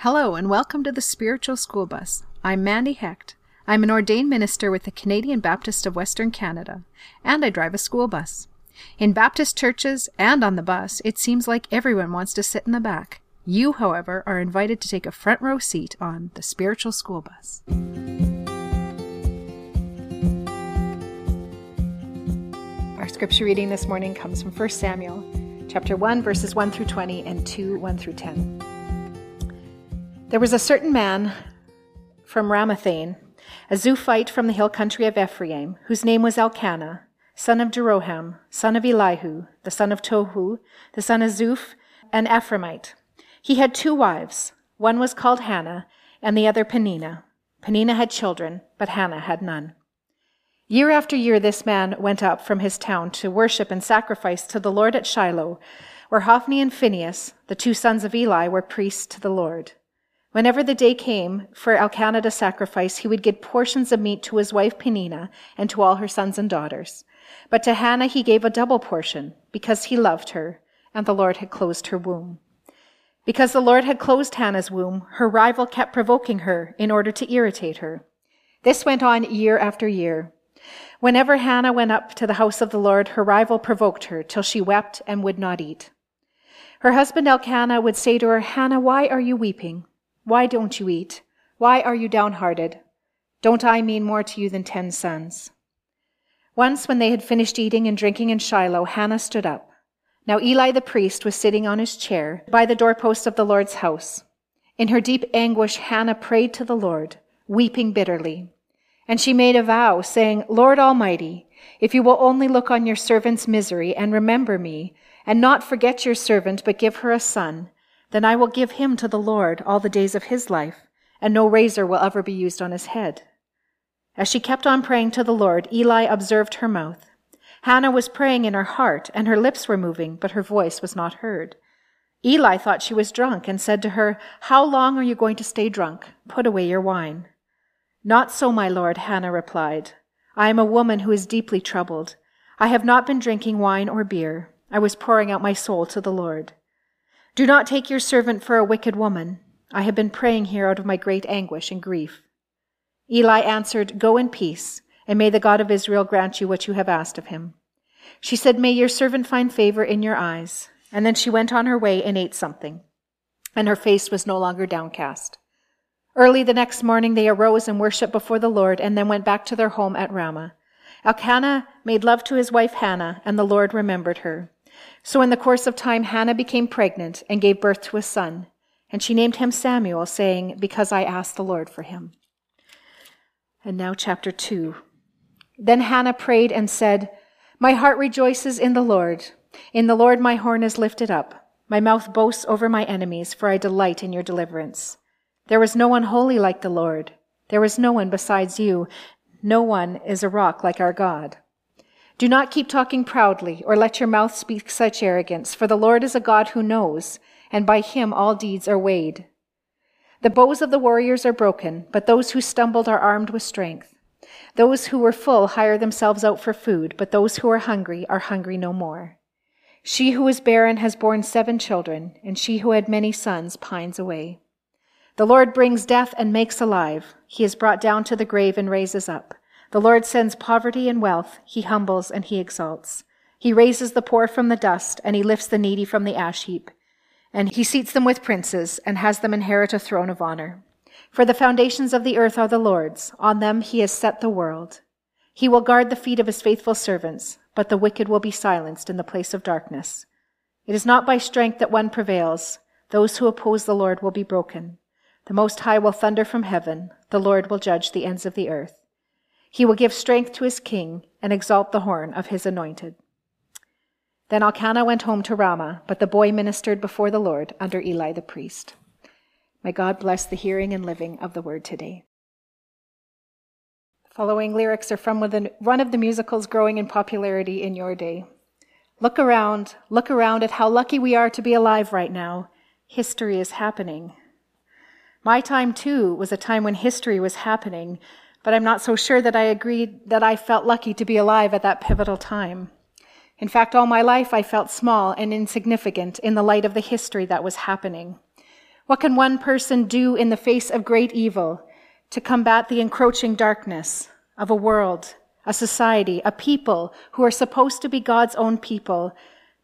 Hello, and welcome to the Spiritual School Bus. I'm Mandy Hecht. I'm an ordained minister with the Canadian Baptist of Western Canada, and I drive a school bus. In Baptist churches and on the bus, it seems like everyone wants to sit in the back. You, however, are invited to take a front row seat on the Spiritual School Bus. Our scripture reading this morning comes from 1 Samuel, chapter 1, verses 1 through 20, and 2, 1 through 10. There was a certain man from Ramathaim, a Zophite from the hill country of Ephraim, whose name was Elkanah, son of Jeroham, son of Elihu, the son of Tohu, the son of Zuph, an Ephraimite. He had two wives. One was called Hannah, and the other Peninnah. Peninnah had children, but Hannah had none. Year after year, this man went up from his town to worship and sacrifice to the Lord at Shiloh, where Hophni and Phinehas, the two sons of Eli, were priests to the Lord. Whenever the day came for Elkanah to sacrifice, he would give portions of meat to his wife Peninnah and to all her sons and daughters. But to Hannah he gave a double portion, because he loved her, and the Lord had closed her womb. Because the Lord had closed Hannah's womb, her rival kept provoking her in order to irritate her. This went on year after year. Whenever Hannah went up to the house of the Lord, her rival provoked her till she wept and would not eat. Her husband Elkanah would say to her, Hannah, why are you weeping? Why don't you eat? Why are you downhearted? Don't I mean more to you than ten sons? Once, when they had finished eating and drinking in Shiloh, Hannah stood up. Now Eli the priest was sitting on his chair by the doorpost of the Lord's house. In her deep anguish, Hannah prayed to the Lord, weeping bitterly. And she made a vow, saying, Lord Almighty, if you will only look on your servant's misery and remember me, and not forget your servant, but give her a son, then I will give him to the Lord all the days of his life, and no razor will ever be used on his head. As she kept on praying to the Lord, Eli observed her mouth. Hannah was praying in her heart, and her lips were moving, but her voice was not heard. Eli thought she was drunk and said to her, How long are you going to stay drunk? Put away your wine. Not so, my lord, Hannah replied. I am a woman who is deeply troubled. I have not been drinking wine or beer. I was pouring out my soul to the Lord. Do not take your servant for a wicked woman. I have been praying here out of my great anguish and grief. Eli answered, Go in peace, and may the God of Israel grant you what you have asked of him. She said, May your servant find favor in your eyes. And then she went on her way and ate something, and her face was no longer downcast. Early the next morning they arose and worshipped before the Lord, and then went back to their home at Ramah. Elkanah made love to his wife Hannah, and the Lord remembered her. So in the course of time, Hannah became pregnant and gave birth to a son. And she named him Samuel, saying, Because I asked the Lord for him. And now, chapter 2. Then Hannah prayed and said, My heart rejoices in the Lord. In the Lord my horn is lifted up. My mouth boasts over my enemies, for I delight in your deliverance. There is no one holy like the Lord. There is no one besides you. No one is a rock like our God. Do not keep talking proudly, or let your mouth speak such arrogance, for the Lord is a God who knows, and by him all deeds are weighed. The bows of the warriors are broken, but those who stumbled are armed with strength. Those who were full hire themselves out for food, but those who are hungry are hungry no more. She who is barren has borne seven children, and she who had many sons pines away. The Lord brings death and makes alive. He is brought down to the grave and raises up. The Lord sends poverty and wealth. He humbles and he exalts. He raises the poor from the dust, and he lifts the needy from the ash heap. And he seats them with princes, and has them inherit a throne of honor. For the foundations of the earth are the Lord's. On them he has set the world. He will guard the feet of his faithful servants, but the wicked will be silenced in the place of darkness. It is not by strength that one prevails. Those who oppose the Lord will be broken. The Most High will thunder from heaven. The Lord will judge the ends of the earth. He will give strength to his king and exalt the horn of his anointed. Then Elkanah went home to Ramah, but the boy ministered before the Lord under Eli the priest. May God bless the hearing and living of the word today. The following lyrics are from one of the musicals growing in popularity in your day. Look around, look around at how lucky we are to be alive right now. History is happening. My time, too, was a time when history was happening, but I'm not so sure that I agreed that I felt lucky to be alive at that pivotal time. In fact, all my life I felt small and insignificant in the light of the history that was happening. What can one person do in the face of great evil to combat the encroaching darkness of a world, a society, a people who are supposed to be God's own people,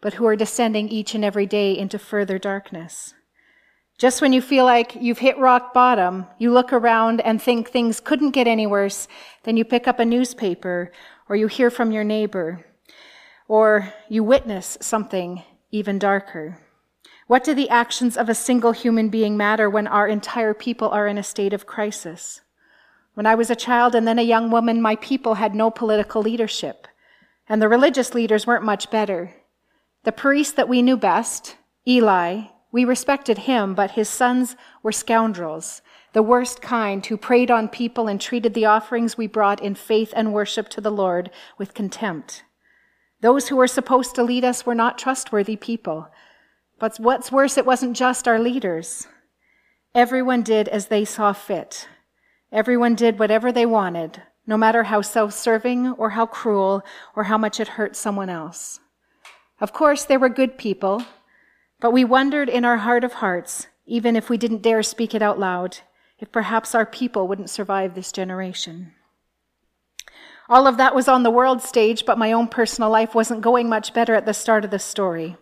but who are descending each and every day into further darkness? Just when you feel like you've hit rock bottom, you look around and think things couldn't get any worse, then you pick up a newspaper or you hear from your neighbor or you witness something even darker. What do the actions of a single human being matter when our entire people are in a state of crisis? When I was a child and then a young woman, my people had no political leadership, and the religious leaders weren't much better. The priest that we knew best, Eli, we respected him, but his sons were scoundrels, the worst kind, who preyed on people and treated the offerings we brought in faith and worship to the Lord with contempt. Those who were supposed to lead us were not trustworthy people. But what's worse, it wasn't just our leaders. Everyone did as they saw fit. Everyone did whatever they wanted, no matter how self serving or how cruel or how much it hurt someone else. Of course, there were good people but we wondered in our heart of hearts, even if we didn't dare speak it out loud, if perhaps our people wouldn't survive this generation. All of that was on the world stage, but my own personal life wasn't going much better at the start of the story.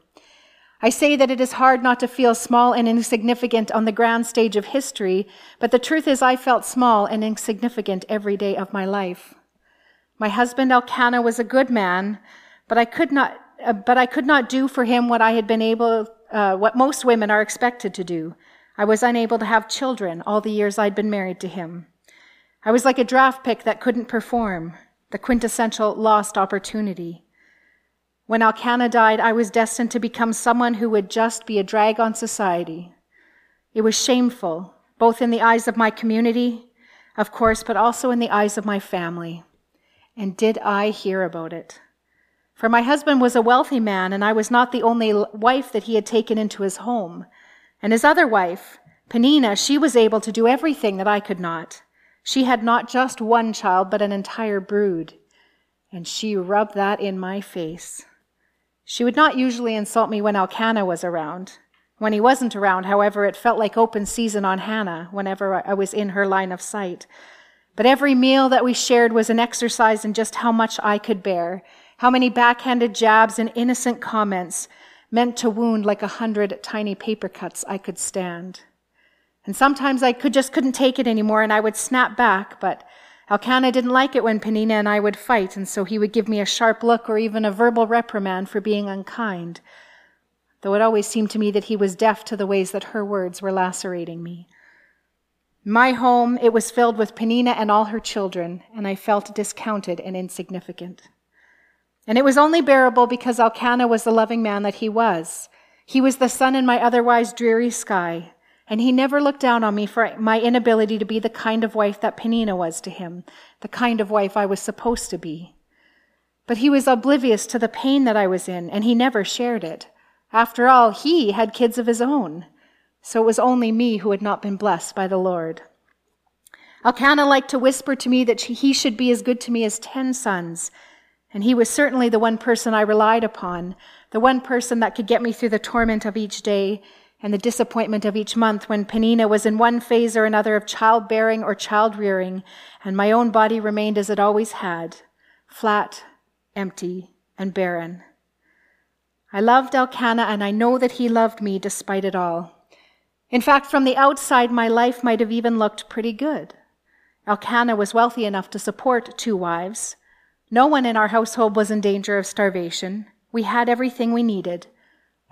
I say that it is hard not to feel small and insignificant on the grand stage of history, but the truth is I felt small and insignificant every day of my life. My husband Elkanah was a good man, but I could not, uh, but I could not do for him what I had been able uh, what most women are expected to do. I was unable to have children all the years I'd been married to him. I was like a draft pick that couldn't perform, the quintessential lost opportunity. When Elkanah died, I was destined to become someone who would just be a drag on society. It was shameful, both in the eyes of my community, of course, but also in the eyes of my family. And did I hear about it? For my husband was a wealthy man, and I was not the only wife that he had taken into his home. And his other wife, Peninnah, she was able to do everything that I could not. She had not just one child, but an entire brood. And she rubbed that in my face. She would not usually insult me when Elkanah was around. When he wasn't around, however, it felt like open season on Hannah whenever I was in her line of sight. But every meal that we shared was an exercise in just how much I could bear how many backhanded jabs and innocent comments meant to wound like a hundred tiny paper cuts I could stand. And sometimes I could just couldn't take it anymore and I would snap back, but Elkanah didn't like it when Peninnah and I would fight, and so he would give me a sharp look or even a verbal reprimand for being unkind, though it always seemed to me that he was deaf to the ways that her words were lacerating me. My home, it was filled with Peninnah and all her children, and I felt discounted and insignificant. And it was only bearable because Elkanah was the loving man that he was. He was the sun in my otherwise dreary sky, and he never looked down on me for my inability to be the kind of wife that Peninnah was to him, the kind of wife I was supposed to be. But he was oblivious to the pain that I was in, and he never shared it. After all, he had kids of his own. So it was only me who had not been blessed by the Lord. Elkanah liked to whisper to me that he should be as good to me as ten sons, and he was certainly the one person I relied upon, the one person that could get me through the torment of each day and the disappointment of each month when Peninnah was in one phase or another of childbearing or child rearing, and my own body remained as it always had, flat, empty, and barren. I loved Elkanah, and I know that he loved me despite it all. In fact, from the outside, my life might have even looked pretty good. Elkanah was wealthy enough to support two wives. No one in our household was in danger of starvation. We had everything we needed.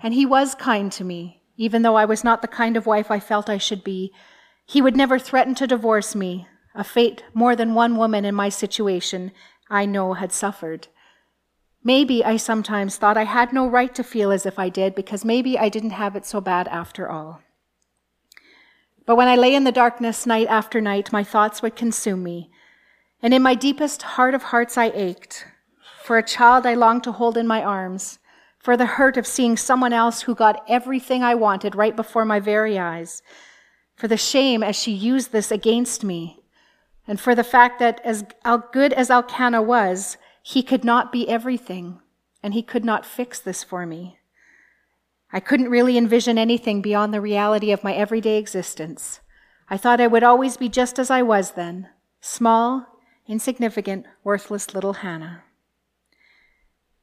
And he was kind to me, even though I was not the kind of wife I felt I should be. He would never threaten to divorce me, a fate more than one woman in my situation I know had suffered. Maybe I sometimes thought I had no right to feel as if I did because maybe I didn't have it so bad after all. But when I lay in the darkness night after night, my thoughts would consume me. And in my deepest heart of hearts, I ached for a child I longed to hold in my arms, for the hurt of seeing someone else who got everything I wanted right before my very eyes, for the shame as she used this against me, and for the fact that as good as Elkanah was, he could not be everything, and he could not fix this for me. I couldn't really envision anything beyond the reality of my everyday existence. I thought I would always be just as I was then small, insignificant, worthless little Hannah.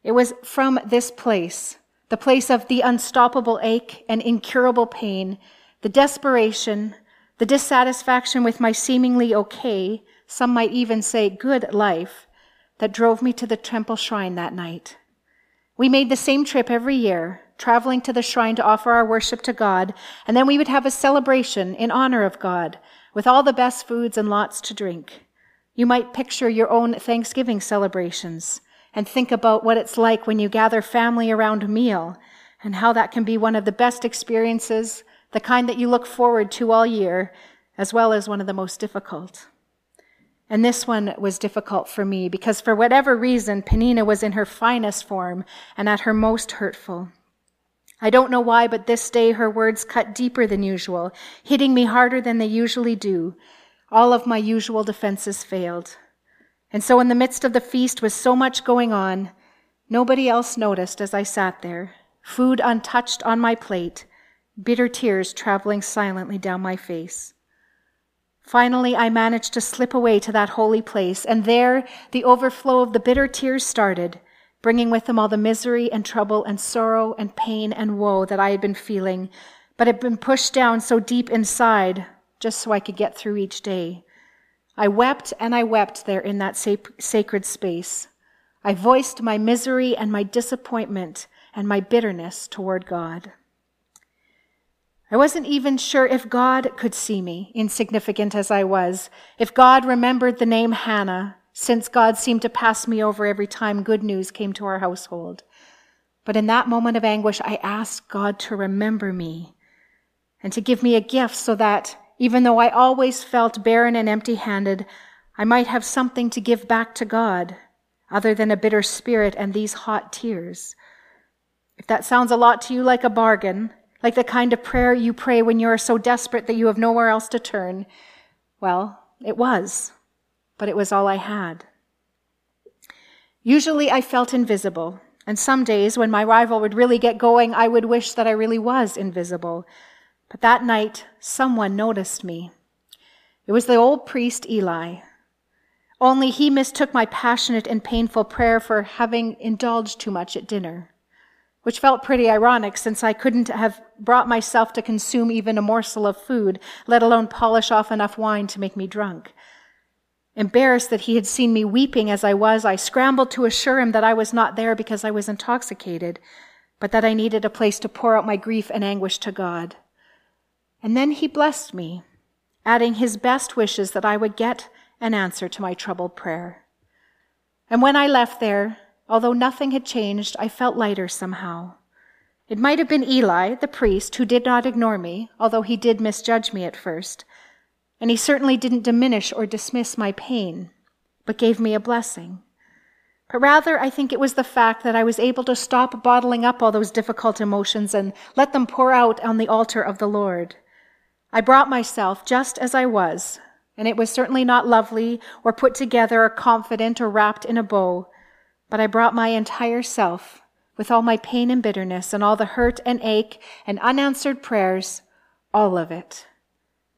It was from this place, the place of the unstoppable ache and incurable pain, the desperation, the dissatisfaction with my seemingly okay, some might even say good life, that drove me to the temple shrine that night. We made the same trip every year, traveling to the shrine to offer our worship to God, and then we would have a celebration in honor of God with all the best foods and lots to drink. You might picture your own Thanksgiving celebrations and think about what it's like when you gather family around a meal and how that can be one of the best experiences, the kind that you look forward to all year, as well as one of the most difficult. And this one was difficult for me because for whatever reason, Peninnah was in her finest form and at her most hurtful. I don't know why, but this day her words cut deeper than usual, hitting me harder than they usually do. All of my usual defenses failed. And so in the midst of the feast with so much going on, nobody else noticed as I sat there, food untouched on my plate, bitter tears traveling silently down my face. Finally, I managed to slip away to that holy place, and there the overflow of the bitter tears started, bringing with them all the misery and trouble and sorrow and pain and woe that I had been feeling, but had been pushed down so deep inside just so I could get through each day. I wept and I wept there in that sacred space. I voiced my misery and my disappointment and my bitterness toward God. I wasn't even sure if God could see me, insignificant as I was, if God remembered the name Hannah, since God seemed to pass me over every time good news came to our household. But in that moment of anguish, I asked God to remember me and to give me a gift so that, even though I always felt barren and empty handed, I might have something to give back to God other than a bitter spirit and these hot tears. If that sounds a lot to you like a bargain, like the kind of prayer you pray when you are so desperate that you have nowhere else to turn. Well, it was, but it was all I had. Usually I felt invisible, and some days when my rival would really get going, I would wish that I really was invisible. But that night, someone noticed me. It was the old priest Eli. Only he mistook my passionate and painful prayer for having indulged too much at dinner which felt pretty ironic since I couldn't have brought myself to consume even a morsel of food, let alone polish off enough wine to make me drunk. Embarrassed that he had seen me weeping as I was, I scrambled to assure him that I was not there because I was intoxicated, but that I needed a place to pour out my grief and anguish to God. And then he blessed me, adding his best wishes that I would get an answer to my troubled prayer. And when I left there, Although nothing had changed, I felt lighter somehow. It might have been Eli, the priest, who did not ignore me, although he did misjudge me at first. And he certainly didn't diminish or dismiss my pain, but gave me a blessing. But rather, I think it was the fact that I was able to stop bottling up all those difficult emotions and let them pour out on the altar of the Lord. I brought myself just as I was, and it was certainly not lovely or put together or confident or wrapped in a bow. But I brought my entire self, with all my pain and bitterness, and all the hurt and ache and unanswered prayers, all of it.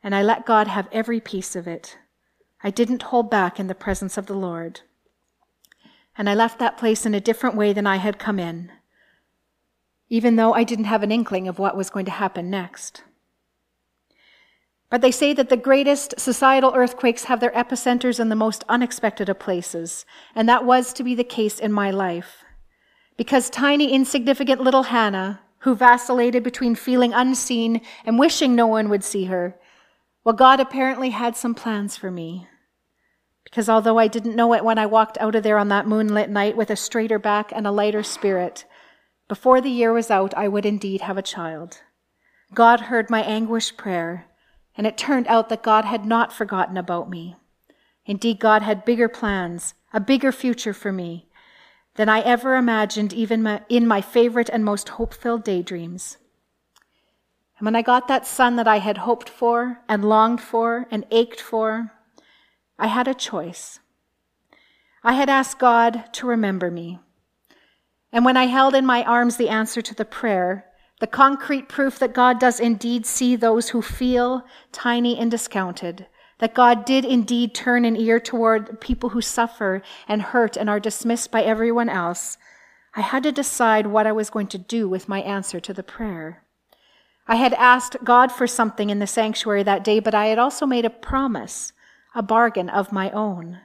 And I let God have every piece of it. I didn't hold back in the presence of the Lord. And I left that place in a different way than I had come in, even though I didn't have an inkling of what was going to happen next. But they say that the greatest societal earthquakes have their epicenters in the most unexpected of places, and that was to be the case in my life. Because tiny, insignificant little Hannah, who vacillated between feeling unseen and wishing no one would see her, well, God apparently had some plans for me. Because although I didn't know it when I walked out of there on that moonlit night with a straighter back and a lighter spirit, before the year was out, I would indeed have a child. God heard my anguished prayer and it turned out that God had not forgotten about me. Indeed, God had bigger plans, a bigger future for me than I ever imagined, even in my favorite and most hope filled daydreams. And when I got that son that I had hoped for and longed for and ached for, I had a choice. I had asked God to remember me. And when I held in my arms the answer to the prayer, the concrete proof that God does indeed see those who feel tiny and discounted, that God did indeed turn an ear toward people who suffer and hurt and are dismissed by everyone else, I had to decide what I was going to do with my answer to the prayer. I had asked God for something in the sanctuary that day, but I had also made a promise, a bargain of my own.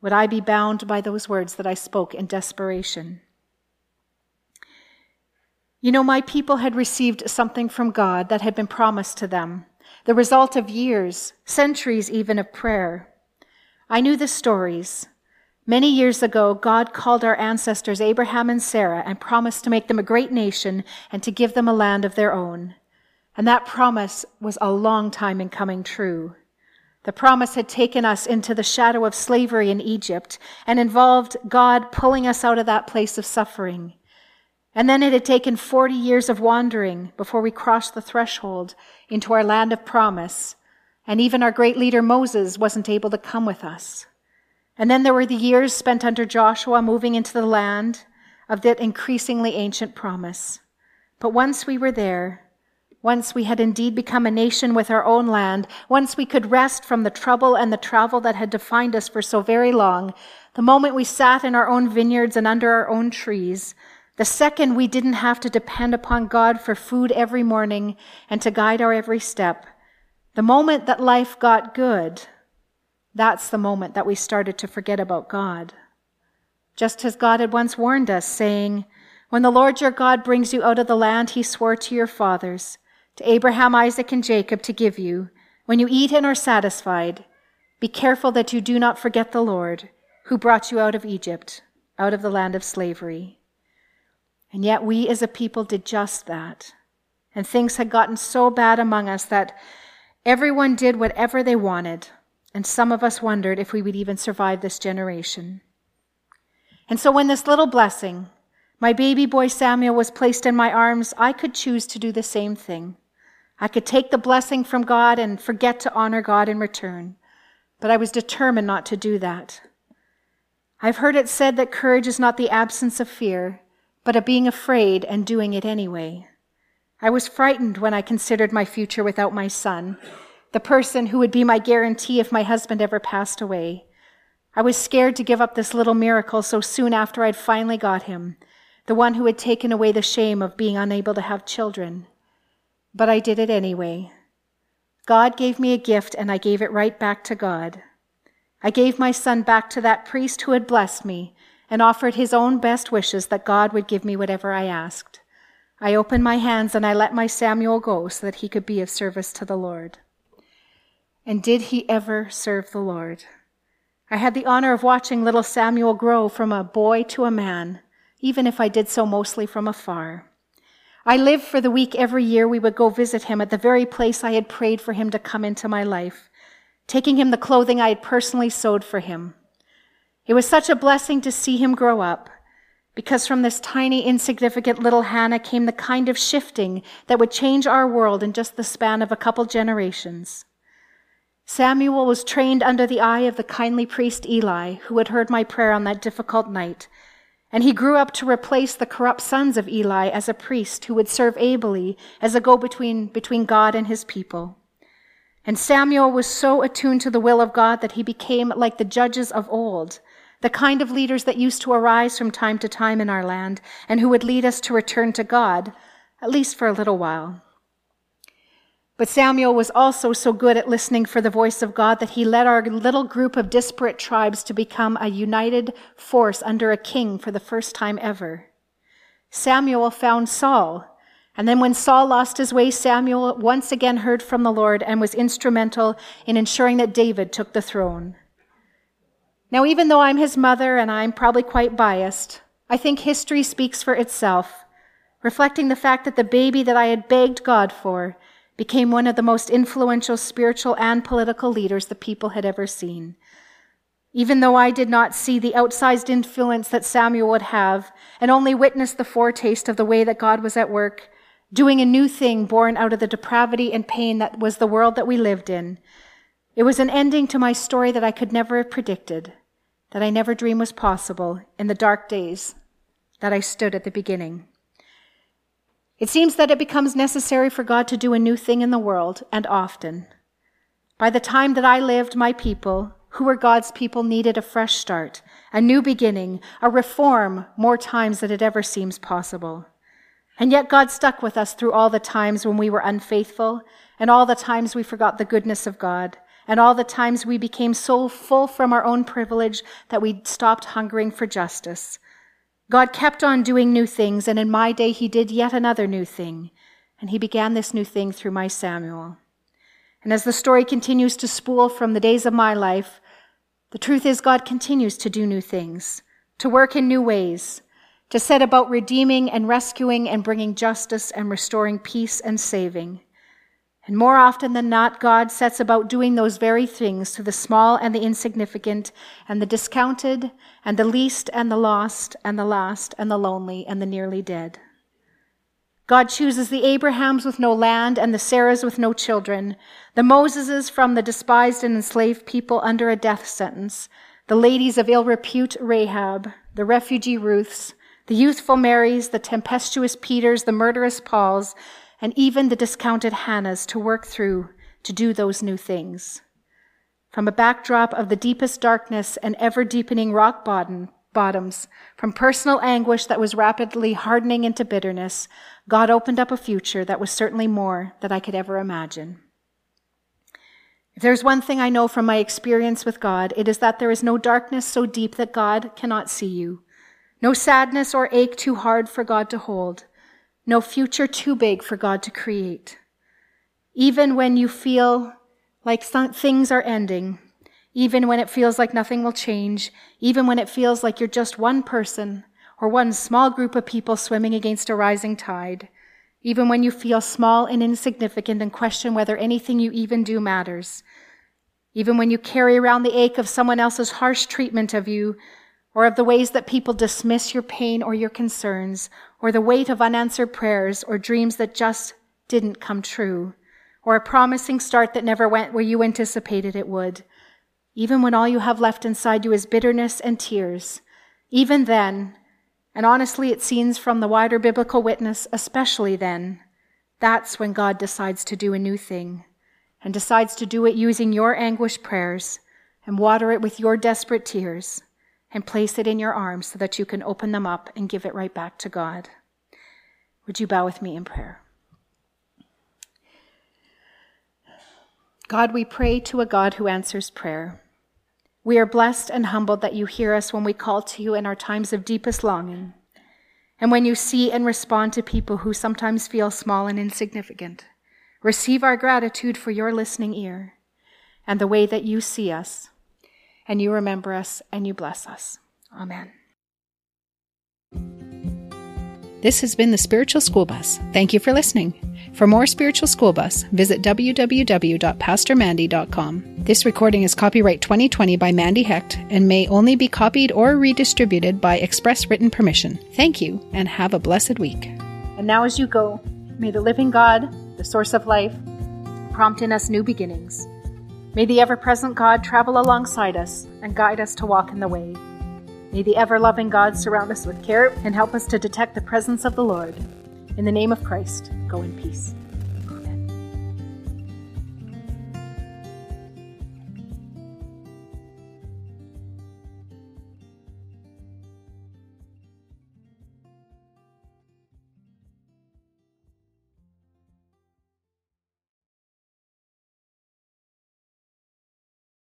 Would I be bound by those words that I spoke in desperation? You know, my people had received something from God that had been promised to them, the result of years, centuries even of prayer. I knew the stories. Many years ago, God called our ancestors Abraham and Sarah and promised to make them a great nation and to give them a land of their own. And that promise was a long time in coming true. The promise had taken us into the shadow of slavery in Egypt and involved God pulling us out of that place of suffering. And then it had taken 40 years of wandering before we crossed the threshold into our land of promise. And even our great leader Moses wasn't able to come with us. And then there were the years spent under Joshua moving into the land of that increasingly ancient promise. But once we were there, once we had indeed become a nation with our own land, once we could rest from the trouble and the travel that had defined us for so very long, the moment we sat in our own vineyards and under our own trees, the second we didn't have to depend upon God for food every morning and to guide our every step, the moment that life got good, that's the moment that we started to forget about God. Just as God had once warned us, saying, When the Lord your God brings you out of the land he swore to your fathers, to Abraham, Isaac, and Jacob to give you, when you eat and are satisfied, be careful that you do not forget the Lord, who brought you out of Egypt, out of the land of slavery. And yet we as a people did just that. And things had gotten so bad among us that everyone did whatever they wanted and some of us wondered if we would even survive this generation. And so when this little blessing, my baby boy Samuel, was placed in my arms, I could choose to do the same thing. I could take the blessing from God and forget to honor God in return. But I was determined not to do that. I've heard it said that courage is not the absence of fear, but a being afraid and doing it anyway. I was frightened when I considered my future without my son, the person who would be my guarantee if my husband ever passed away. I was scared to give up this little miracle so soon after I'd finally got him, the one who had taken away the shame of being unable to have children. But I did it anyway. God gave me a gift, and I gave it right back to God. I gave my son back to that priest who had blessed me and offered his own best wishes that God would give me whatever I asked. I opened my hands and I let my Samuel go so that he could be of service to the Lord. And did he ever serve the Lord? I had the honor of watching little Samuel grow from a boy to a man, even if I did so mostly from afar. I lived for the week every year we would go visit him at the very place I had prayed for him to come into my life, taking him the clothing I had personally sewed for him. It was such a blessing to see him grow up, because from this tiny, insignificant little Hannah came the kind of shifting that would change our world in just the span of a couple generations. Samuel was trained under the eye of the kindly priest Eli, who had heard my prayer on that difficult night. And he grew up to replace the corrupt sons of Eli as a priest who would serve ably as a go between between God and his people. And Samuel was so attuned to the will of God that he became like the judges of old, the kind of leaders that used to arise from time to time in our land and who would lead us to return to God, at least for a little while. But Samuel was also so good at listening for the voice of God that he led our little group of disparate tribes to become a united force under a king for the first time ever. Samuel found Saul, and then when Saul lost his way, Samuel once again heard from the Lord and was instrumental in ensuring that David took the throne. Now, even though I'm his mother and I'm probably quite biased, I think history speaks for itself, reflecting the fact that the baby that I had begged God for became one of the most influential spiritual and political leaders the people had ever seen. Even though I did not see the outsized influence that Samuel would have and only witnessed the foretaste of the way that God was at work, doing a new thing born out of the depravity and pain that was the world that we lived in, it was an ending to my story that I could never have predicted, that I never dreamed was possible in the dark days that I stood at the beginning. It seems that it becomes necessary for God to do a new thing in the world, and often. By the time that I lived, my people, who were God's people, needed a fresh start, a new beginning, a reform more times than it ever seems possible. And yet God stuck with us through all the times when we were unfaithful, and all the times we forgot the goodness of God, and all the times we became so full from our own privilege that we stopped hungering for justice. God kept on doing new things, and in my day he did yet another new thing. And he began this new thing through my Samuel. And as the story continues to spool from the days of my life, the truth is God continues to do new things, to work in new ways, to set about redeeming and rescuing and bringing justice and restoring peace and saving. And more often than not, God sets about doing those very things to the small and the insignificant, and the discounted, and the least, and the lost, and the last, and the lonely, and the nearly dead. God chooses the Abrahams with no land and the Sarahs with no children, the Moseses from the despised and enslaved people under a death sentence, the ladies of ill repute Rahab, the refugee Ruths, the youthful Marys, the tempestuous Peters, the murderous Pauls, and even the discounted Hannahs to work through to do those new things. From a backdrop of the deepest darkness and ever deepening rock bottom, bottoms, from personal anguish that was rapidly hardening into bitterness, God opened up a future that was certainly more than I could ever imagine. If there's one thing I know from my experience with God, it is that there is no darkness so deep that God cannot see you, no sadness or ache too hard for God to hold, no future too big for God to create. Even when you feel like things are ending, even when it feels like nothing will change, even when it feels like you're just one person or one small group of people swimming against a rising tide, even when you feel small and insignificant and question whether anything you even do matters, even when you carry around the ache of someone else's harsh treatment of you or of the ways that people dismiss your pain or your concerns, or the weight of unanswered prayers or dreams that just didn't come true, or a promising start that never went where you anticipated it would. Even when all you have left inside you is bitterness and tears, even then, and honestly, it seems from the wider biblical witness, especially then, that's when God decides to do a new thing and decides to do it using your anguished prayers and water it with your desperate tears and place it in your arms so that you can open them up and give it right back to God. Would you bow with me in prayer? God, we pray to a God who answers prayer. We are blessed and humbled that you hear us when we call to you in our times of deepest longing, and when you see and respond to people who sometimes feel small and insignificant. Receive our gratitude for your listening ear and the way that you see us and you remember us and you bless us. Amen. This has been the Spiritual School Bus. Thank you for listening. For more Spiritual School Bus, visit www.pastormandy.com. This recording is copyright 2020 by Mandy Hecht and may only be copied or redistributed by express written permission. Thank you and have a blessed week. And now, as you go, may the living God, the source of life, prompt in us new beginnings. May the ever present God travel alongside us and guide us to walk in the way. May the ever loving God surround us with care and help us to detect the presence of the Lord. In the name of Christ, go in peace.